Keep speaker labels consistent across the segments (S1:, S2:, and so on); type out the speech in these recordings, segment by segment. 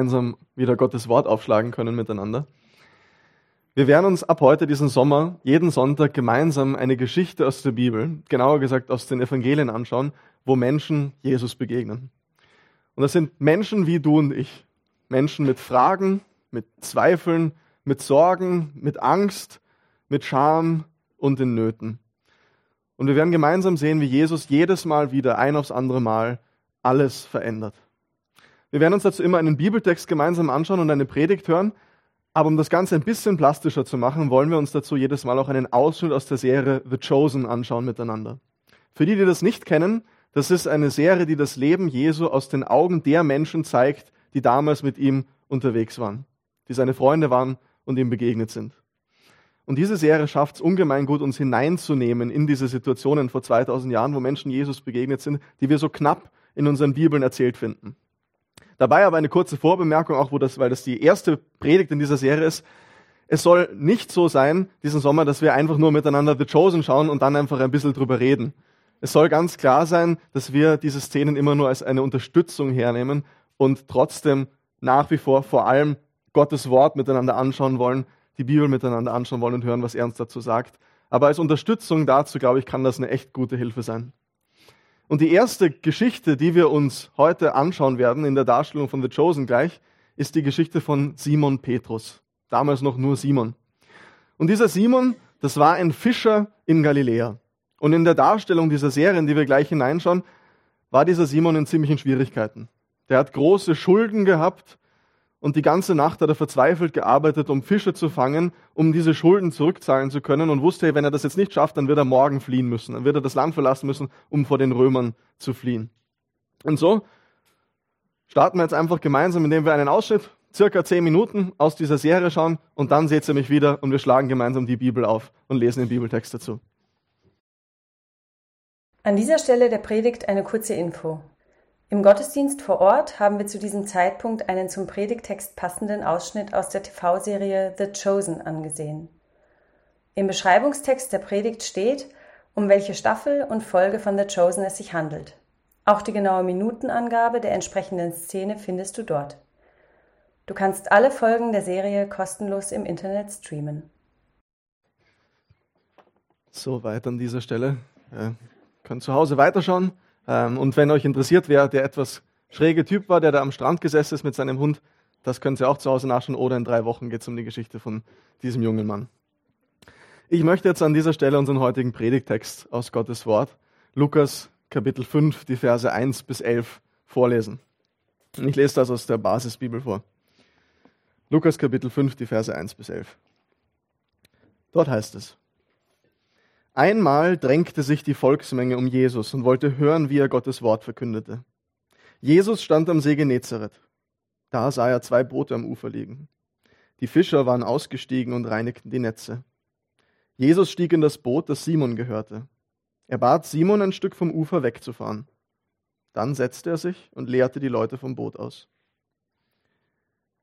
S1: gemeinsam wieder Gottes Wort aufschlagen können miteinander. Wir werden uns ab heute diesen Sommer jeden Sonntag gemeinsam eine Geschichte aus der Bibel, genauer gesagt aus den Evangelien anschauen, wo Menschen Jesus begegnen. Und das sind Menschen wie du und ich. Menschen mit Fragen, mit Zweifeln, mit Sorgen, mit Angst, mit Scham und in Nöten. Und wir werden gemeinsam sehen, wie Jesus jedes Mal wieder ein aufs andere Mal alles verändert. Wir werden uns dazu immer einen Bibeltext gemeinsam anschauen und eine Predigt hören. Aber um das Ganze ein bisschen plastischer zu machen, wollen wir uns dazu jedes Mal auch einen Ausschnitt aus der Serie The Chosen anschauen miteinander. Für die, die das nicht kennen, das ist eine Serie, die das Leben Jesu aus den Augen der Menschen zeigt, die damals mit ihm unterwegs waren, die seine Freunde waren und ihm begegnet sind. Und diese Serie schafft es ungemein gut, uns hineinzunehmen in diese Situationen vor 2000 Jahren, wo Menschen Jesus begegnet sind, die wir so knapp in unseren Bibeln erzählt finden. Dabei aber eine kurze Vorbemerkung, auch wo das, weil das die erste Predigt in dieser Serie ist. Es soll nicht so sein, diesen Sommer, dass wir einfach nur miteinander The Chosen schauen und dann einfach ein bisschen drüber reden. Es soll ganz klar sein, dass wir diese Szenen immer nur als eine Unterstützung hernehmen und trotzdem nach wie vor vor allem Gottes Wort miteinander anschauen wollen, die Bibel miteinander anschauen wollen und hören, was er uns dazu sagt. Aber als Unterstützung dazu, glaube ich, kann das eine echt gute Hilfe sein. Und die erste Geschichte, die wir uns heute anschauen werden in der Darstellung von The Chosen gleich, ist die Geschichte von Simon Petrus. Damals noch nur Simon. Und dieser Simon, das war ein Fischer in Galiläa. Und in der Darstellung dieser Serie, in die wir gleich hineinschauen, war dieser Simon in ziemlichen Schwierigkeiten. Der hat große Schulden gehabt und die ganze Nacht hat er verzweifelt gearbeitet, um Fische zu fangen, um diese Schulden zurückzahlen zu können und wusste, wenn er das jetzt nicht schafft, dann wird er morgen fliehen müssen, dann wird er das Land verlassen müssen, um vor den Römern zu fliehen. Und so starten wir jetzt einfach gemeinsam, indem wir einen Ausschnitt, circa zehn Minuten aus dieser Serie schauen und dann seht ihr mich wieder und wir schlagen gemeinsam die Bibel auf und lesen den Bibeltext dazu.
S2: An dieser Stelle der Predigt eine kurze Info. Im Gottesdienst vor Ort haben wir zu diesem Zeitpunkt einen zum Predigtext passenden Ausschnitt aus der TV-Serie The Chosen angesehen. Im Beschreibungstext der Predigt steht, um welche Staffel und Folge von The Chosen es sich handelt. Auch die genaue Minutenangabe der entsprechenden Szene findest du dort. Du kannst alle Folgen der Serie kostenlos im Internet streamen.
S1: So weit an dieser Stelle. Ja, könnt zu Hause weiterschauen. Ähm, und wenn euch interessiert, wer der etwas schräge Typ war, der da am Strand gesessen ist mit seinem Hund, das könnt ihr auch zu Hause nachschauen oder in drei Wochen geht es um die Geschichte von diesem jungen Mann. Ich möchte jetzt an dieser Stelle unseren heutigen Predigtext aus Gottes Wort, Lukas Kapitel 5, die Verse 1 bis 11 vorlesen. Ich lese das aus der Basisbibel vor. Lukas Kapitel 5, die Verse 1 bis 11. Dort heißt es, Einmal drängte sich die Volksmenge um Jesus und wollte hören, wie er Gottes Wort verkündete. Jesus stand am See Genezareth. Da sah er zwei Boote am Ufer liegen. Die Fischer waren ausgestiegen und reinigten die Netze. Jesus stieg in das Boot, das Simon gehörte. Er bat Simon, ein Stück vom Ufer wegzufahren. Dann setzte er sich und leerte die Leute vom Boot aus.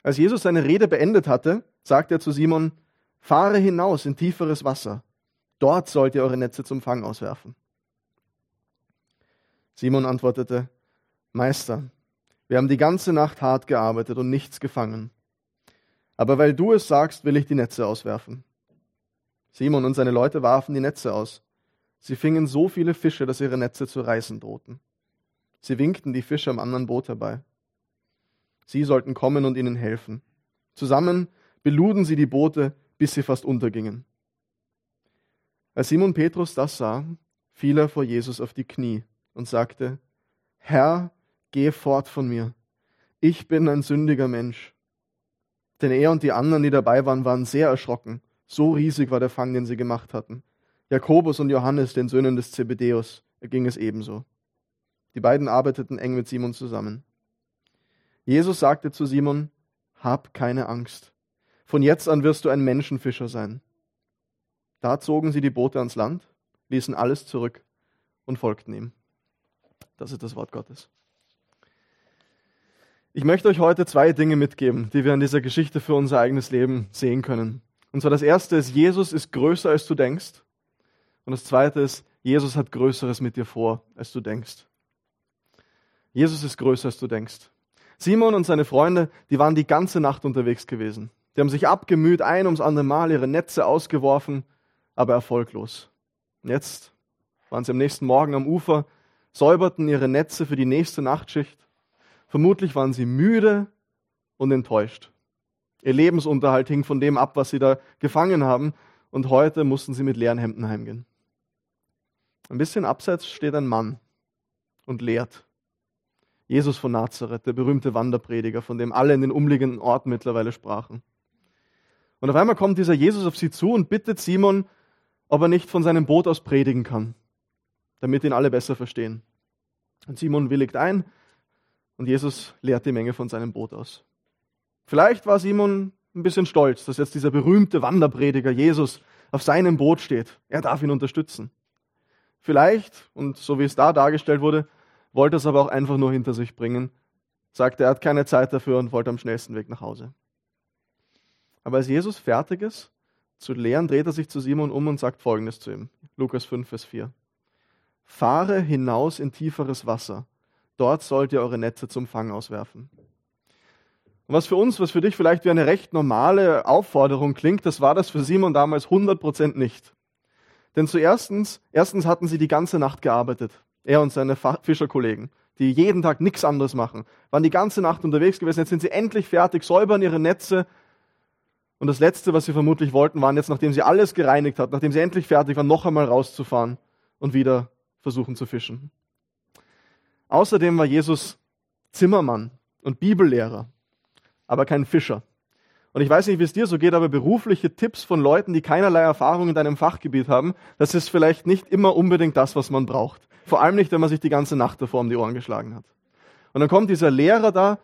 S1: Als Jesus seine Rede beendet hatte, sagte er zu Simon, Fahre hinaus in tieferes Wasser Dort sollt ihr eure Netze zum Fang auswerfen. Simon antwortete, Meister, wir haben die ganze Nacht hart gearbeitet und nichts gefangen. Aber weil du es sagst, will ich die Netze auswerfen. Simon und seine Leute warfen die Netze aus. Sie fingen so viele Fische, dass ihre Netze zu reißen drohten. Sie winkten die Fische am anderen Boot herbei. Sie sollten kommen und ihnen helfen. Zusammen beluden sie die Boote, bis sie fast untergingen. Als Simon Petrus das sah, fiel er vor Jesus auf die Knie und sagte, Herr, geh fort von mir. Ich bin ein sündiger Mensch. Denn er und die anderen, die dabei waren, waren sehr erschrocken. So riesig war der Fang, den sie gemacht hatten. Jakobus und Johannes, den Söhnen des Zebedeus, erging es ebenso. Die beiden arbeiteten eng mit Simon zusammen. Jesus sagte zu Simon, Hab keine Angst. Von jetzt an wirst du ein Menschenfischer sein. Da zogen sie die Boote ans Land, ließen alles zurück und folgten ihm. Das ist das Wort Gottes. Ich möchte euch heute zwei Dinge mitgeben, die wir an dieser Geschichte für unser eigenes Leben sehen können. Und zwar das erste ist, Jesus ist größer, als du denkst. Und das zweite ist, Jesus hat Größeres mit dir vor, als du denkst. Jesus ist größer, als du denkst. Simon und seine Freunde, die waren die ganze Nacht unterwegs gewesen. Die haben sich abgemüht, ein ums andere Mal ihre Netze ausgeworfen, aber erfolglos. Und jetzt waren sie am nächsten Morgen am Ufer, säuberten ihre Netze für die nächste Nachtschicht. Vermutlich waren sie müde und enttäuscht. Ihr Lebensunterhalt hing von dem ab, was sie da gefangen haben, und heute mussten sie mit leeren Hemden heimgehen. Ein bisschen abseits steht ein Mann und lehrt. Jesus von Nazareth, der berühmte Wanderprediger, von dem alle in den umliegenden Orten mittlerweile sprachen. Und auf einmal kommt dieser Jesus auf sie zu und bittet Simon, ob er nicht von seinem Boot aus predigen kann, damit ihn alle besser verstehen. Und Simon willigt ein und Jesus lehrt die Menge von seinem Boot aus. Vielleicht war Simon ein bisschen stolz, dass jetzt dieser berühmte Wanderprediger Jesus auf seinem Boot steht. Er darf ihn unterstützen. Vielleicht, und so wie es da dargestellt wurde, wollte es aber auch einfach nur hinter sich bringen, sagte, er hat keine Zeit dafür und wollte am schnellsten Weg nach Hause. Aber als Jesus fertig ist zu lehren, dreht er sich zu Simon um und sagt Folgendes zu ihm. Lukas 5, Vers 4. Fahre hinaus in tieferes Wasser. Dort sollt ihr eure Netze zum Fang auswerfen. Und was für uns, was für dich vielleicht wie eine recht normale Aufforderung klingt, das war das für Simon damals 100% nicht. Denn zuerstens, erstens hatten sie die ganze Nacht gearbeitet. Er und seine Fischerkollegen, die jeden Tag nichts anderes machen, waren die ganze Nacht unterwegs gewesen. Jetzt sind sie endlich fertig, säubern ihre Netze. Und das Letzte, was sie vermutlich wollten, waren jetzt, nachdem sie alles gereinigt hatten, nachdem sie endlich fertig waren, noch einmal rauszufahren und wieder versuchen zu fischen. Außerdem war Jesus Zimmermann und Bibellehrer, aber kein Fischer. Und ich weiß nicht, wie es dir so geht, aber berufliche Tipps von Leuten, die keinerlei Erfahrung in deinem Fachgebiet haben, das ist vielleicht nicht immer unbedingt das, was man braucht. Vor allem nicht, wenn man sich die ganze Nacht davor um die Ohren geschlagen hat. Und dann kommt dieser Lehrer da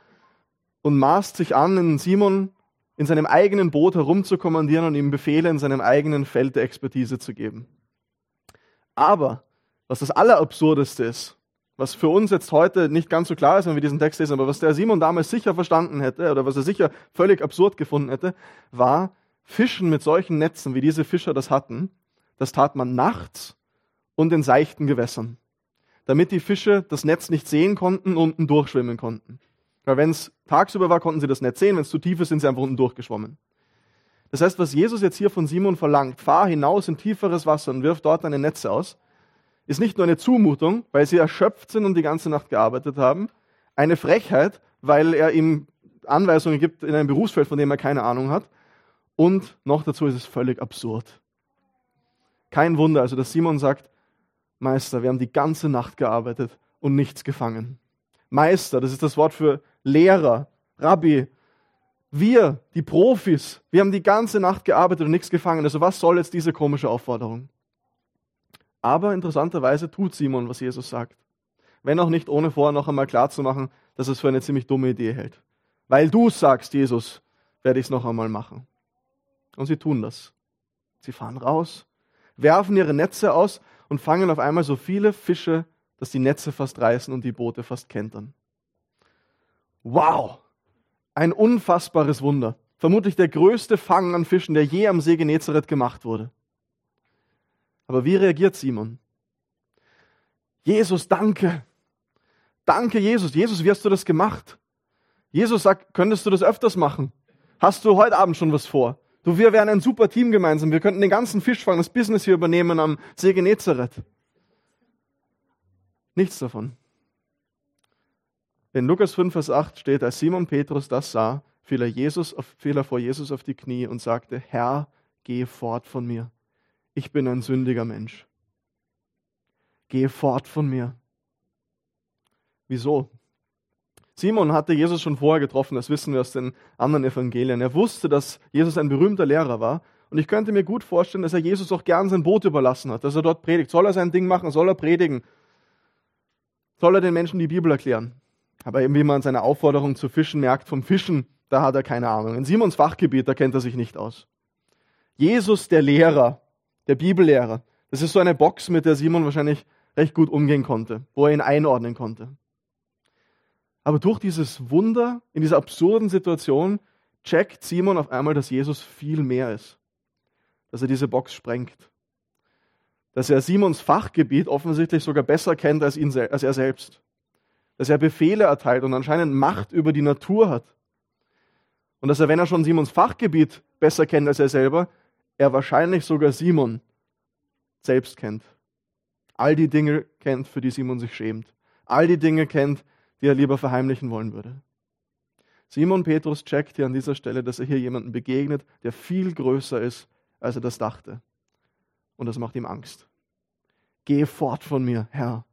S1: und maßt sich an, in Simon in seinem eigenen Boot herumzukommandieren und ihm Befehle in seinem eigenen Feld der Expertise zu geben. Aber, was das Allerabsurdeste ist, was für uns jetzt heute nicht ganz so klar ist, wenn wir diesen Text lesen, aber was der Simon damals sicher verstanden hätte oder was er sicher völlig absurd gefunden hätte, war Fischen mit solchen Netzen, wie diese Fischer das hatten. Das tat man nachts und in seichten Gewässern damit die Fische das Netz nicht sehen konnten und unten durchschwimmen konnten. Weil wenn es tagsüber war, konnten sie das Netz sehen, wenn es zu tief ist, sind sie einfach unten durchgeschwommen. Das heißt, was Jesus jetzt hier von Simon verlangt, fahr hinaus in tieferes Wasser und wirf dort deine Netze aus, ist nicht nur eine Zumutung, weil sie erschöpft sind und die ganze Nacht gearbeitet haben, eine Frechheit, weil er ihm Anweisungen gibt in einem Berufsfeld, von dem er keine Ahnung hat, und noch dazu ist es völlig absurd. Kein Wunder, also dass Simon sagt, Meister, wir haben die ganze Nacht gearbeitet und nichts gefangen. Meister, das ist das Wort für Lehrer, Rabbi. Wir, die Profis, wir haben die ganze Nacht gearbeitet und nichts gefangen. Also was soll jetzt diese komische Aufforderung? Aber interessanterweise tut Simon, was Jesus sagt. Wenn auch nicht ohne vorher noch einmal klarzumachen, dass es für eine ziemlich dumme Idee hält. Weil du sagst, Jesus, werde ich es noch einmal machen. Und sie tun das. Sie fahren raus, werfen ihre Netze aus und fangen auf einmal so viele Fische, dass die Netze fast reißen und die Boote fast kentern. Wow! Ein unfassbares Wunder. Vermutlich der größte Fang an Fischen, der je am See Genezareth gemacht wurde. Aber wie reagiert Simon? Jesus, danke. Danke, Jesus. Jesus, wie hast du das gemacht? Jesus sagt, könntest du das öfters machen? Hast du heute Abend schon was vor? Du, wir wären ein super Team gemeinsam. Wir könnten den ganzen Fischfang, das Business hier übernehmen am See Genezareth. Nichts davon. In Lukas 5, Vers 8 steht, als Simon Petrus das sah, fiel er, Jesus auf, fiel er vor Jesus auf die Knie und sagte, Herr, geh fort von mir. Ich bin ein sündiger Mensch. Geh fort von mir. Wieso? Simon hatte Jesus schon vorher getroffen, das wissen wir aus den anderen Evangelien. Er wusste, dass Jesus ein berühmter Lehrer war. Und ich könnte mir gut vorstellen, dass er Jesus auch gern sein Boot überlassen hat, dass er dort predigt. Soll er sein Ding machen? Soll er predigen? Soll er den Menschen die Bibel erklären? Aber eben wie man seine Aufforderung zu fischen merkt, vom Fischen, da hat er keine Ahnung. In Simons Fachgebiet, da kennt er sich nicht aus. Jesus, der Lehrer, der Bibellehrer, das ist so eine Box, mit der Simon wahrscheinlich recht gut umgehen konnte, wo er ihn einordnen konnte. Aber durch dieses Wunder, in dieser absurden Situation, checkt Simon auf einmal, dass Jesus viel mehr ist. Dass er diese Box sprengt. Dass er Simons Fachgebiet offensichtlich sogar besser kennt als, ihn, als er selbst. dass er Befehle erteilt und anscheinend Macht über die Natur hat. Und dass er, wenn er schon Simons Fachgebiet besser kennt als er selber, er wahrscheinlich sogar Simon selbst kennt. All die Dinge kennt, für die Simon sich schämt. All die Dinge kennt, die er lieber verheimlichen wollen würde. Simon Petrus checkt hier an dieser Stelle, dass er hier jemanden begegnet, der viel größer ist, als er das dachte. Und das macht ihm Angst. Geh fort von mir, Herr.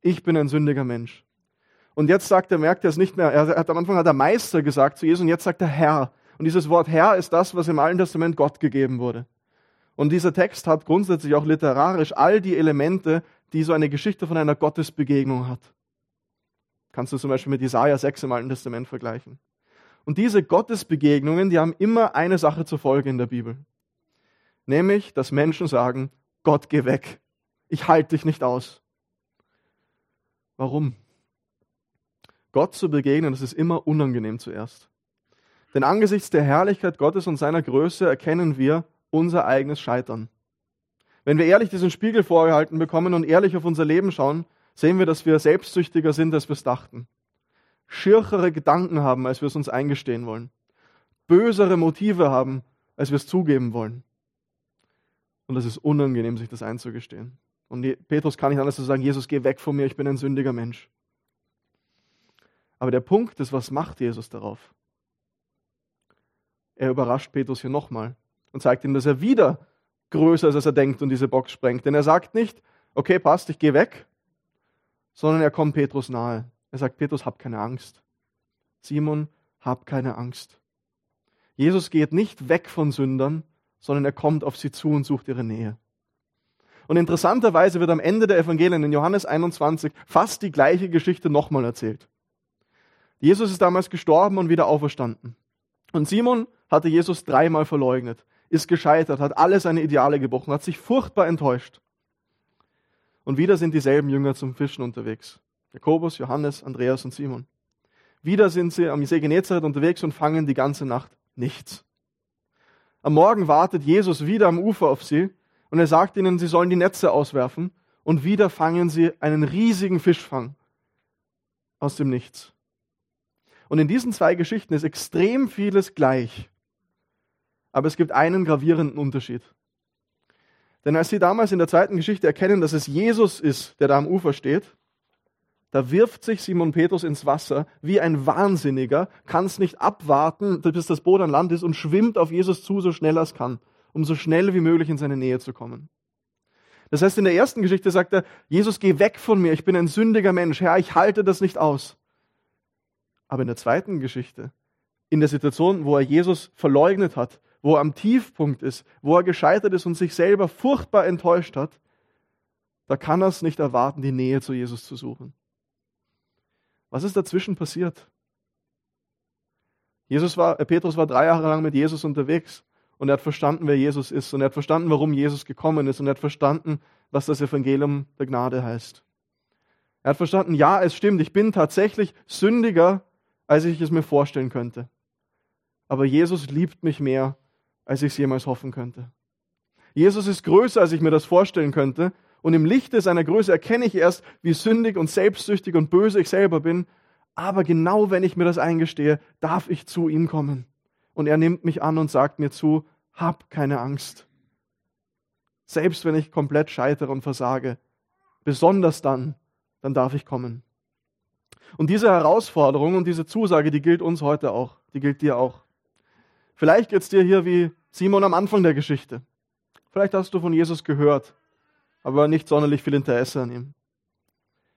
S1: Ich bin ein sündiger Mensch. Und jetzt sagt er, merkt er es nicht mehr. Er hat, am Anfang hat er Meister gesagt zu Jesus und jetzt sagt er Herr. Und dieses Wort Herr ist das, was im Alten Testament Gott gegeben wurde. Und dieser Text hat grundsätzlich auch literarisch all die Elemente, die so eine Geschichte von einer Gottesbegegnung hat. Kannst du zum Beispiel mit Jesaja 6 im Alten Testament vergleichen. Und diese Gottesbegegnungen, die haben immer eine Sache zur Folge in der Bibel. Nämlich, dass Menschen sagen, Gott, geh weg. Ich halte dich nicht aus. Warum? Gott zu begegnen, das ist immer unangenehm zuerst. Denn angesichts der Herrlichkeit Gottes und seiner Größe erkennen wir unser eigenes Scheitern. Wenn wir ehrlich diesen Spiegel vorgehalten bekommen und ehrlich auf unser Leben schauen, sehen wir, dass wir selbstsüchtiger sind, als wir es dachten. Schirchere Gedanken haben, als wir es uns eingestehen wollen. Bösere Motive haben, als wir es zugeben wollen. Und es ist unangenehm, sich das einzugestehen. Und Petrus kann nicht anders zu sagen, Jesus, geh weg von mir, ich bin ein sündiger Mensch. Aber der Punkt ist, was macht Jesus darauf? Er überrascht Petrus hier nochmal und zeigt ihm, dass er wieder größer ist, als er denkt und diese Box sprengt. Denn er sagt nicht, okay, passt, ich gehe weg, sondern er kommt Petrus nahe. Er sagt, Petrus, hab keine Angst. Simon, hab keine Angst. Jesus geht nicht weg von Sündern, sondern er kommt auf sie zu und sucht ihre Nähe. Und interessanterweise wird am Ende der Evangelien in Johannes 21 fast die gleiche Geschichte nochmal erzählt. Jesus ist damals gestorben und wieder auferstanden. Und Simon hatte Jesus dreimal verleugnet, ist gescheitert, hat alle seine Ideale gebrochen, hat sich furchtbar enttäuscht. Und wieder sind dieselben Jünger zum Fischen unterwegs. Jakobus, Johannes, Andreas und Simon. Wieder sind sie am See Genezareth unterwegs und fangen die ganze Nacht nichts. Am Morgen wartet Jesus wieder am Ufer auf sie und er sagt ihnen, sie sollen die Netze auswerfen und wieder fangen sie einen riesigen Fischfang aus dem Nichts. Und in diesen zwei Geschichten ist extrem vieles gleich. Aber es gibt einen gravierenden Unterschied. Denn als sie damals in der zweiten Geschichte erkennen, dass es Jesus ist, der da am Ufer steht, da wirft sich Simon Petrus ins Wasser wie ein Wahnsinniger, kann es nicht abwarten, bis das Boot an Land ist und schwimmt auf Jesus zu, so schnell er es kann, um so schnell wie möglich in seine Nähe zu kommen. Das heißt, in der ersten Geschichte sagt er, Jesus, geh weg von mir, ich bin ein sündiger Mensch, Herr, ich halte das nicht aus. Aber in der zweiten Geschichte, in der Situation, wo er Jesus verleugnet hat, wo er am Tiefpunkt ist, wo er gescheitert ist und sich selber furchtbar enttäuscht hat, da kann er es nicht erwarten, die Nähe zu Jesus zu suchen. Was ist dazwischen passiert? Jesus war, äh, Petrus war drei Jahre lang mit Jesus unterwegs und er hat verstanden, wer Jesus ist und er hat verstanden, warum Jesus gekommen ist und er hat verstanden, was das Evangelium der Gnade heißt. Er hat verstanden, ja, es stimmt, ich bin tatsächlich sündiger als ich es mir vorstellen könnte. Aber Jesus liebt mich mehr, als ich es jemals hoffen könnte. Jesus ist größer, als ich mir das vorstellen könnte. Und im Lichte seiner Größe erkenne ich erst, wie sündig und selbstsüchtig und böse ich selber bin. Aber genau wenn ich mir das eingestehe, darf ich zu ihm kommen. Und er nimmt mich an und sagt mir zu, hab keine Angst. Selbst wenn ich komplett scheitere und versage, besonders dann, dann darf ich kommen. Und diese Herausforderung und diese Zusage, die gilt uns heute auch. Die gilt dir auch. Vielleicht geht es dir hier wie Simon am Anfang der Geschichte. Vielleicht hast du von Jesus gehört, aber nicht sonderlich viel Interesse an ihm.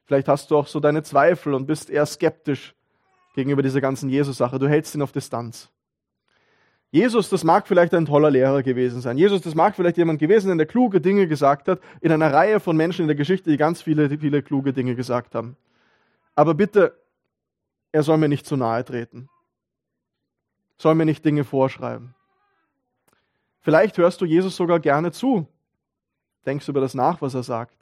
S1: Vielleicht hast du auch so deine Zweifel und bist eher skeptisch gegenüber dieser ganzen Jesus-Sache. Du hältst ihn auf Distanz. Jesus, das mag vielleicht ein toller Lehrer gewesen sein. Jesus, das mag vielleicht jemand gewesen sein, der kluge Dinge gesagt hat, in einer Reihe von Menschen in der Geschichte, die ganz viele, viele kluge Dinge gesagt haben. Aber bitte, er soll mir nicht zu nahe treten. Soll mir nicht Dinge vorschreiben. Vielleicht hörst du Jesus sogar gerne zu. Denkst über das nach, was er sagt.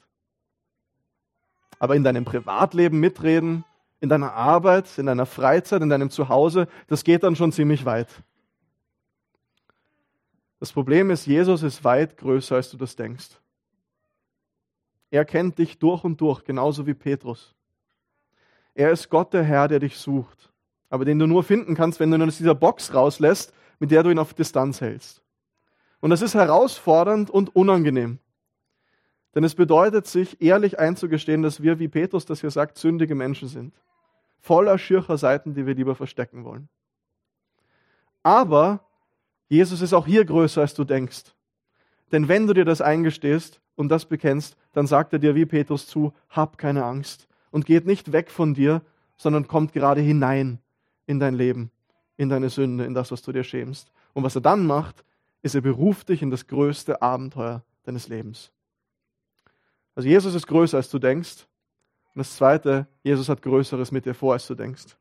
S1: Aber in deinem Privatleben mitreden, in deiner Arbeit, in deiner Freizeit, in deinem Zuhause, das geht dann schon ziemlich weit. Das Problem ist, Jesus ist weit größer, als du das denkst. Er kennt dich durch und durch, genauso wie Petrus. Er ist Gott der Herr, der dich sucht, aber den du nur finden kannst, wenn du ihn aus dieser Box rauslässt, mit der du ihn auf Distanz hältst. Und das ist herausfordernd und unangenehm. Denn es bedeutet, sich ehrlich einzugestehen, dass wir, wie Petrus das hier sagt, sündige Menschen sind. Voller schircher Seiten, die wir lieber verstecken wollen. Aber Jesus ist auch hier größer, als du denkst. Denn wenn du dir das eingestehst und das bekennst, dann sagt er dir wie Petrus zu, hab keine Angst und geht nicht weg von dir, sondern kommt gerade hinein in dein Leben, in deine Sünde, in das, was du dir schämst. Und was er dann macht, ist, er beruft dich in das größte Abenteuer deines Lebens. Also Jesus ist größer, als du denkst. Und das Zweite, Jesus hat Größeres mit dir vor, als du denkst.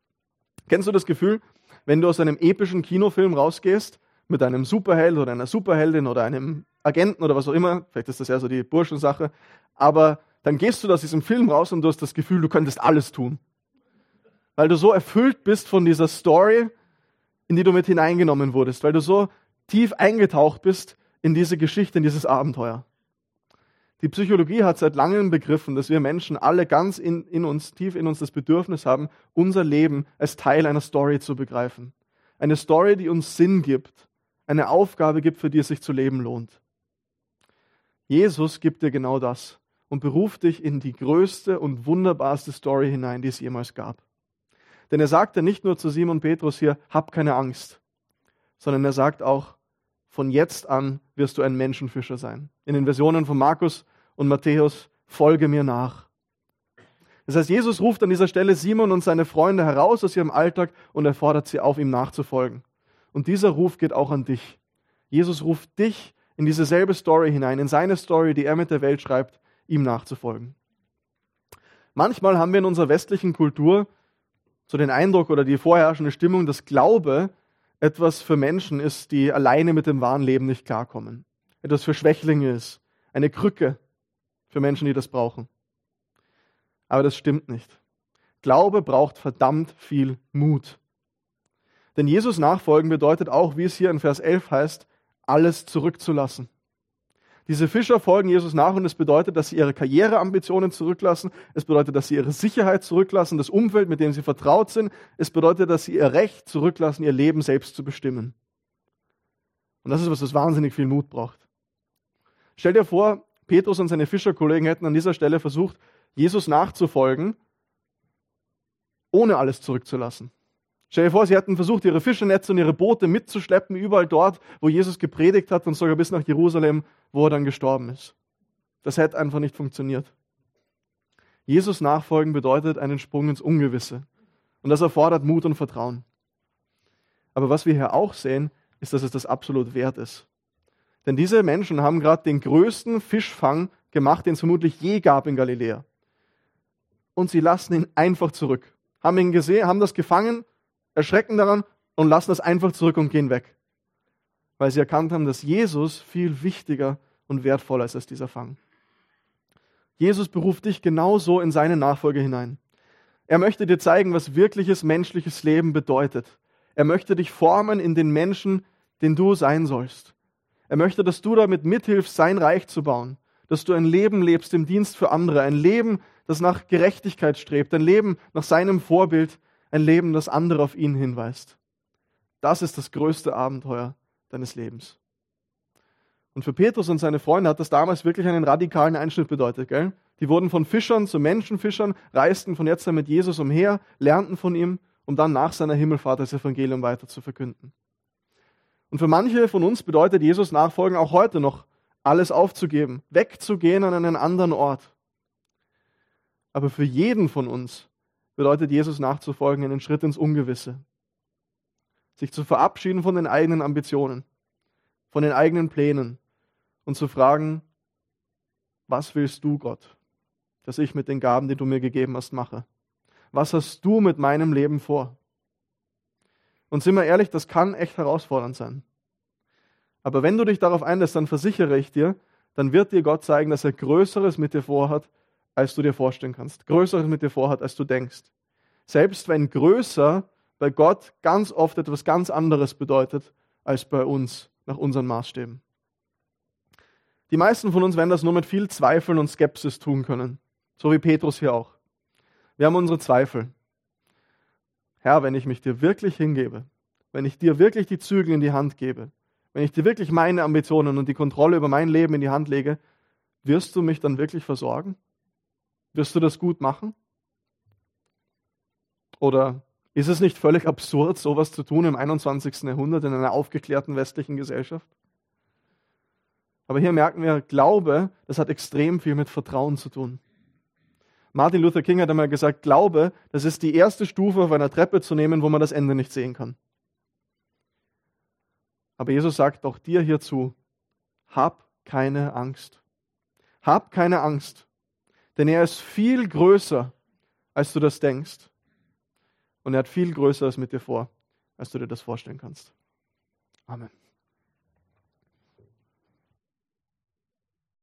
S1: Kennst du das Gefühl, wenn du aus einem epischen Kinofilm rausgehst, mit einem Superheld oder einer Superheldin oder einem Agenten oder was auch immer, vielleicht ist das ja so die Burschensache, aber dann gehst du aus diesem Film raus und du hast das Gefühl, du könntest alles tun. Weil du so erfüllt bist von dieser Story, in die du mit hineingenommen wurdest, weil du so tief eingetaucht bist in diese Geschichte, in dieses Abenteuer. Die Psychologie hat seit langem begriffen, dass wir Menschen alle ganz in, in uns, tief in uns das Bedürfnis haben, unser Leben als Teil einer Story zu begreifen. Eine Story, die uns Sinn gibt, eine Aufgabe gibt, für die es sich zu leben lohnt. Jesus gibt dir genau das und beruft dich in die größte und wunderbarste Story hinein, die es jemals gab. Denn er sagte nicht nur zu Simon Petrus hier, hab keine Angst, sondern er sagt auch, von jetzt an wirst du ein Menschenfischer sein. In den Versionen von Markus und Matthäus, folge mir nach. Das heißt, Jesus ruft an dieser Stelle Simon und seine Freunde heraus aus ihrem Alltag und er fordert sie auf, ihm nachzufolgen. Und dieser Ruf geht auch an dich. Jesus ruft dich in diese selbe Story hinein, in seine Story, die er mit der Welt schreibt, ihm nachzufolgen. Manchmal haben wir in unserer westlichen Kultur so den Eindruck oder die vorherrschende Stimmung, dass Glaube etwas für Menschen ist, die alleine mit dem wahren Leben nicht klarkommen. Etwas für Schwächlinge ist. Eine Krücke, für Menschen, die das brauchen. Aber das stimmt nicht. Glaube braucht verdammt viel Mut. Denn Jesus nachfolgen bedeutet auch, wie es hier in Vers 11 heißt, alles zurückzulassen. Diese Fischer folgen Jesus nach und es bedeutet, dass sie ihre Karriereambitionen zurücklassen. Es bedeutet, dass sie ihre Sicherheit zurücklassen, das Umfeld, mit dem sie vertraut sind. Es bedeutet, dass sie ihr Recht zurücklassen, ihr Leben selbst zu bestimmen. Und das ist was, das wahnsinnig viel Mut braucht. Stell dir vor, Petrus und seine Fischerkollegen hätten an dieser Stelle versucht, Jesus nachzufolgen, ohne alles zurückzulassen. Stell dir vor, sie hätten versucht, ihre Fischernetze und ihre Boote mitzuschleppen, überall dort, wo Jesus gepredigt hat und sogar bis nach Jerusalem, wo er dann gestorben ist. Das hätte einfach nicht funktioniert. Jesus nachfolgen bedeutet einen Sprung ins Ungewisse. Und das erfordert Mut und Vertrauen. Aber was wir hier auch sehen, ist, dass es das absolut wert ist. Denn diese Menschen haben gerade den größten Fischfang gemacht, den es vermutlich je gab in Galiläa. Und sie lassen ihn einfach zurück. Haben ihn gesehen, haben das gefangen, erschrecken daran und lassen das einfach zurück und gehen weg. Weil sie erkannt haben, dass Jesus viel wichtiger und wertvoller ist als dieser Fang. Jesus beruft dich genauso in seine Nachfolge hinein. Er möchte dir zeigen, was wirkliches menschliches Leben bedeutet. Er möchte dich formen in den Menschen, den du sein sollst. Er möchte, dass du damit mithilfst, sein Reich zu bauen, dass du ein Leben lebst im Dienst für andere, ein Leben, das nach Gerechtigkeit strebt, ein Leben nach seinem Vorbild, ein Leben, das andere auf ihn hinweist. Das ist das größte Abenteuer deines Lebens. Und für Petrus und seine Freunde hat das damals wirklich einen radikalen Einschnitt bedeutet. Gell? Die wurden von Fischern zu Menschenfischern, reisten von jetzt an mit Jesus umher, lernten von ihm, um dann nach seiner Himmelfahrt das Evangelium weiter zu verkünden. Und für manche von uns bedeutet Jesus nachfolgen auch heute noch, alles aufzugeben, wegzugehen an einen anderen Ort. Aber für jeden von uns bedeutet Jesus nachzufolgen einen Schritt ins Ungewisse. Sich zu verabschieden von den eigenen Ambitionen, von den eigenen Plänen und zu fragen, was willst du, Gott, dass ich mit den Gaben, die du mir gegeben hast, mache? Was hast du mit meinem Leben vor? Und sind wir ehrlich, das kann echt herausfordernd sein. Aber wenn du dich darauf einlässt, dann versichere ich dir, dann wird dir Gott zeigen, dass er Größeres mit dir vorhat, als du dir vorstellen kannst. Größeres mit dir vorhat, als du denkst. Selbst wenn größer bei Gott ganz oft etwas ganz anderes bedeutet, als bei uns, nach unseren Maßstäben. Die meisten von uns werden das nur mit viel Zweifeln und Skepsis tun können. So wie Petrus hier auch. Wir haben unsere Zweifel. Herr, wenn ich mich dir wirklich hingebe, wenn ich dir wirklich die Zügel in die Hand gebe, wenn ich dir wirklich meine Ambitionen und die Kontrolle über mein Leben in die Hand lege, wirst du mich dann wirklich versorgen? Wirst du das gut machen? Oder ist es nicht völlig absurd, sowas zu tun im 21. Jahrhundert in einer aufgeklärten westlichen Gesellschaft? Aber hier merken wir, Glaube, das hat extrem viel mit Vertrauen zu tun. Martin Luther King hat einmal gesagt, Glaube, das ist die erste Stufe auf einer Treppe zu nehmen, wo man das Ende nicht sehen kann. Aber Jesus sagt auch dir hierzu, hab keine Angst. Hab keine Angst, denn er ist viel größer, als du das denkst. Und er hat viel Größeres mit dir vor, als du dir das vorstellen kannst. Amen.